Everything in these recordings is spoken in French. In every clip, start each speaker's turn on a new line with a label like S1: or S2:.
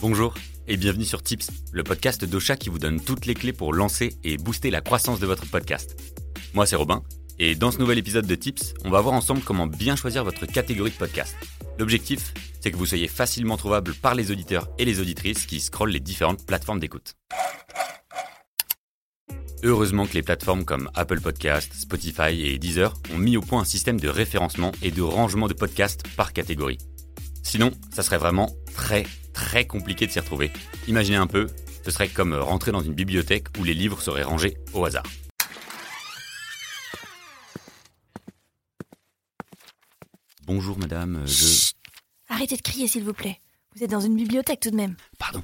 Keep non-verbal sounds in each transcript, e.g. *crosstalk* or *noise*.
S1: Bonjour et bienvenue sur Tips, le podcast d'Ocha qui vous donne toutes les clés pour lancer et booster la croissance de votre podcast. Moi c'est Robin et dans ce nouvel épisode de Tips, on va voir ensemble comment bien choisir votre catégorie de podcast. L'objectif, c'est que vous soyez facilement trouvable par les auditeurs et les auditrices qui scrollent les différentes plateformes d'écoute. Heureusement que les plateformes comme Apple Podcast, Spotify et Deezer ont mis au point un système de référencement et de rangement de podcasts par catégorie. Sinon, ça serait vraiment très très compliqué de s'y retrouver. Imaginez un peu, ce serait comme rentrer dans une bibliothèque où les livres seraient rangés au hasard. Bonjour madame, je...
S2: Arrêtez de crier s'il vous plaît. Vous êtes dans une bibliothèque tout de même.
S1: Pardon,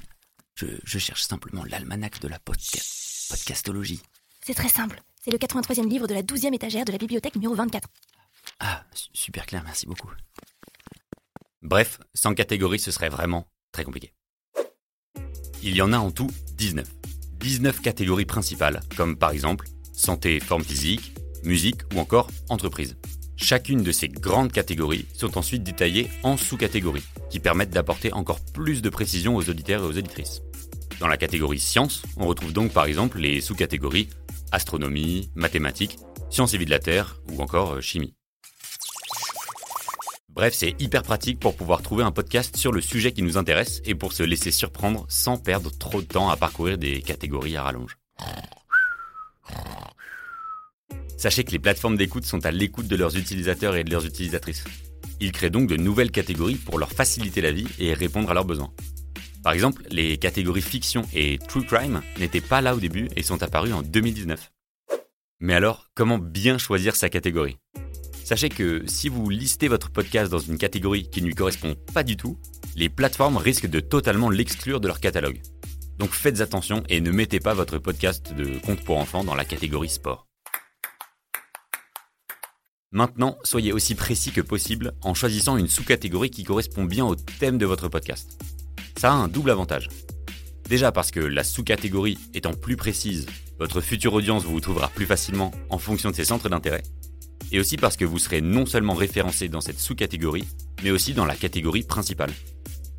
S1: je, je cherche simplement l'almanach de la podcast, podcastologie.
S2: C'est très simple. C'est le 83e livre de la 12e étagère de la bibliothèque numéro 24.
S1: Ah, su- super clair, merci beaucoup. Bref, sans catégorie, ce serait vraiment compliqué. Il y en a en tout 19. 19 catégories principales, comme par exemple santé, forme physique, musique ou encore entreprise. Chacune de ces grandes catégories sont ensuite détaillées en sous-catégories, qui permettent d'apporter encore plus de précision aux auditeurs et aux auditrices. Dans la catégorie sciences, on retrouve donc par exemple les sous-catégories astronomie, mathématiques, sciences et vie de la Terre ou encore euh, chimie. Bref, c'est hyper pratique pour pouvoir trouver un podcast sur le sujet qui nous intéresse et pour se laisser surprendre sans perdre trop de temps à parcourir des catégories à rallonge. Sachez que les plateformes d'écoute sont à l'écoute de leurs utilisateurs et de leurs utilisatrices. Ils créent donc de nouvelles catégories pour leur faciliter la vie et répondre à leurs besoins. Par exemple, les catégories fiction et true crime n'étaient pas là au début et sont apparues en 2019. Mais alors, comment bien choisir sa catégorie? Sachez que si vous listez votre podcast dans une catégorie qui ne lui correspond pas du tout, les plateformes risquent de totalement l'exclure de leur catalogue. Donc faites attention et ne mettez pas votre podcast de compte pour enfants dans la catégorie sport. Maintenant, soyez aussi précis que possible en choisissant une sous-catégorie qui correspond bien au thème de votre podcast. Ça a un double avantage. Déjà parce que la sous-catégorie étant plus précise, votre future audience vous trouvera plus facilement en fonction de ses centres d'intérêt et aussi parce que vous serez non seulement référencé dans cette sous-catégorie, mais aussi dans la catégorie principale.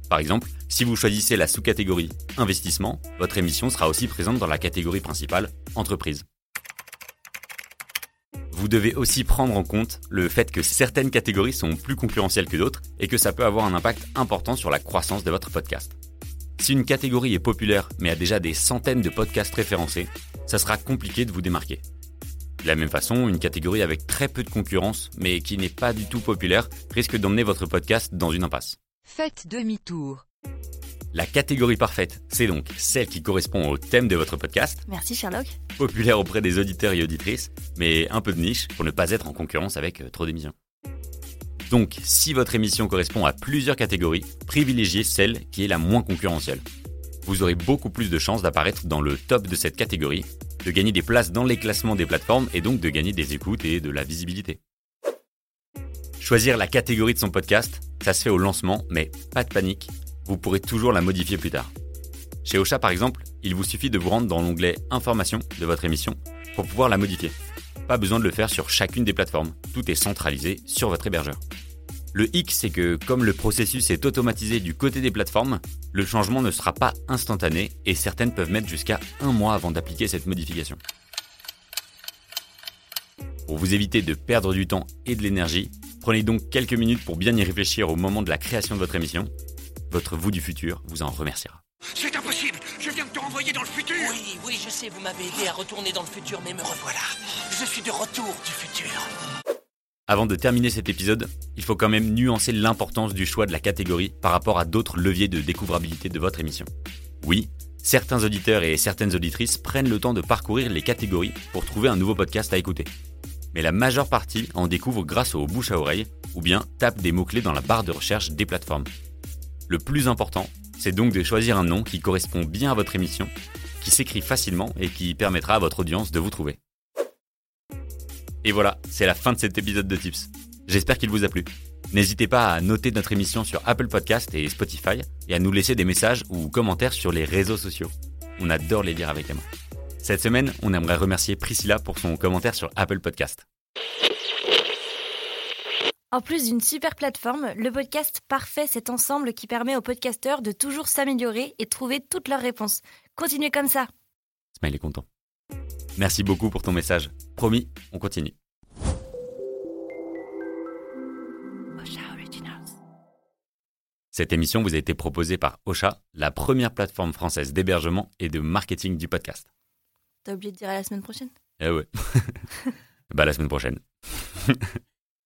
S1: Par exemple, si vous choisissez la sous-catégorie investissement, votre émission sera aussi présente dans la catégorie principale entreprise. Vous devez aussi prendre en compte le fait que certaines catégories sont plus concurrentielles que d'autres et que ça peut avoir un impact important sur la croissance de votre podcast. Si une catégorie est populaire mais a déjà des centaines de podcasts référencés, ça sera compliqué de vous démarquer. De la même façon, une catégorie avec très peu de concurrence, mais qui n'est pas du tout populaire, risque d'emmener votre podcast dans une impasse.
S3: Faites demi-tour.
S1: La catégorie parfaite, c'est donc celle qui correspond au thème de votre podcast,
S2: Merci Sherlock.
S1: populaire auprès des auditeurs et auditrices, mais un peu de niche pour ne pas être en concurrence avec euh, trop d'émissions. Donc, si votre émission correspond à plusieurs catégories, privilégiez celle qui est la moins concurrentielle. Vous aurez beaucoup plus de chances d'apparaître dans le top de cette catégorie, de gagner des places dans les classements des plateformes et donc de gagner des écoutes et de la visibilité. Choisir la catégorie de son podcast, ça se fait au lancement, mais pas de panique, vous pourrez toujours la modifier plus tard. Chez Ocha par exemple, il vous suffit de vous rendre dans l'onglet Informations de votre émission pour pouvoir la modifier. Pas besoin de le faire sur chacune des plateformes, tout est centralisé sur votre hébergeur. Le hic, c'est que comme le processus est automatisé du côté des plateformes, le changement ne sera pas instantané et certaines peuvent mettre jusqu'à un mois avant d'appliquer cette modification. Pour vous éviter de perdre du temps et de l'énergie, prenez donc quelques minutes pour bien y réfléchir au moment de la création de votre émission. Votre vous du futur vous en remerciera.
S4: C'est impossible Je viens de te renvoyer dans le futur
S5: Oui, oui, je sais, vous m'avez aidé à retourner dans le futur, mais me revoilà. Je suis de retour du futur.
S1: Avant de terminer cet épisode, il faut quand même nuancer l'importance du choix de la catégorie par rapport à d'autres leviers de découvrabilité de votre émission. Oui, certains auditeurs et certaines auditrices prennent le temps de parcourir les catégories pour trouver un nouveau podcast à écouter. Mais la majeure partie en découvre grâce au bouche à oreille ou bien tape des mots-clés dans la barre de recherche des plateformes. Le plus important, c'est donc de choisir un nom qui correspond bien à votre émission, qui s'écrit facilement et qui permettra à votre audience de vous trouver. Et voilà, c'est la fin de cet épisode de Tips. J'espère qu'il vous a plu. N'hésitez pas à noter notre émission sur Apple Podcast et Spotify et à nous laisser des messages ou commentaires sur les réseaux sociaux. On adore les lire avec Emma. Cette semaine, on aimerait remercier Priscilla pour son commentaire sur Apple Podcast.
S2: En plus d'une super plateforme, le podcast Parfait, c'est ensemble qui permet aux podcasteurs de toujours s'améliorer et trouver toutes leurs réponses. Continuez comme ça.
S1: Smile est content. Merci beaucoup pour ton message. Promis, on continue. Cette émission vous a été proposée par Ocha, la première plateforme française d'hébergement et de marketing du podcast.
S2: T'as oublié de dire à la semaine prochaine?
S1: Eh ouais. *laughs* bah la semaine prochaine. *laughs*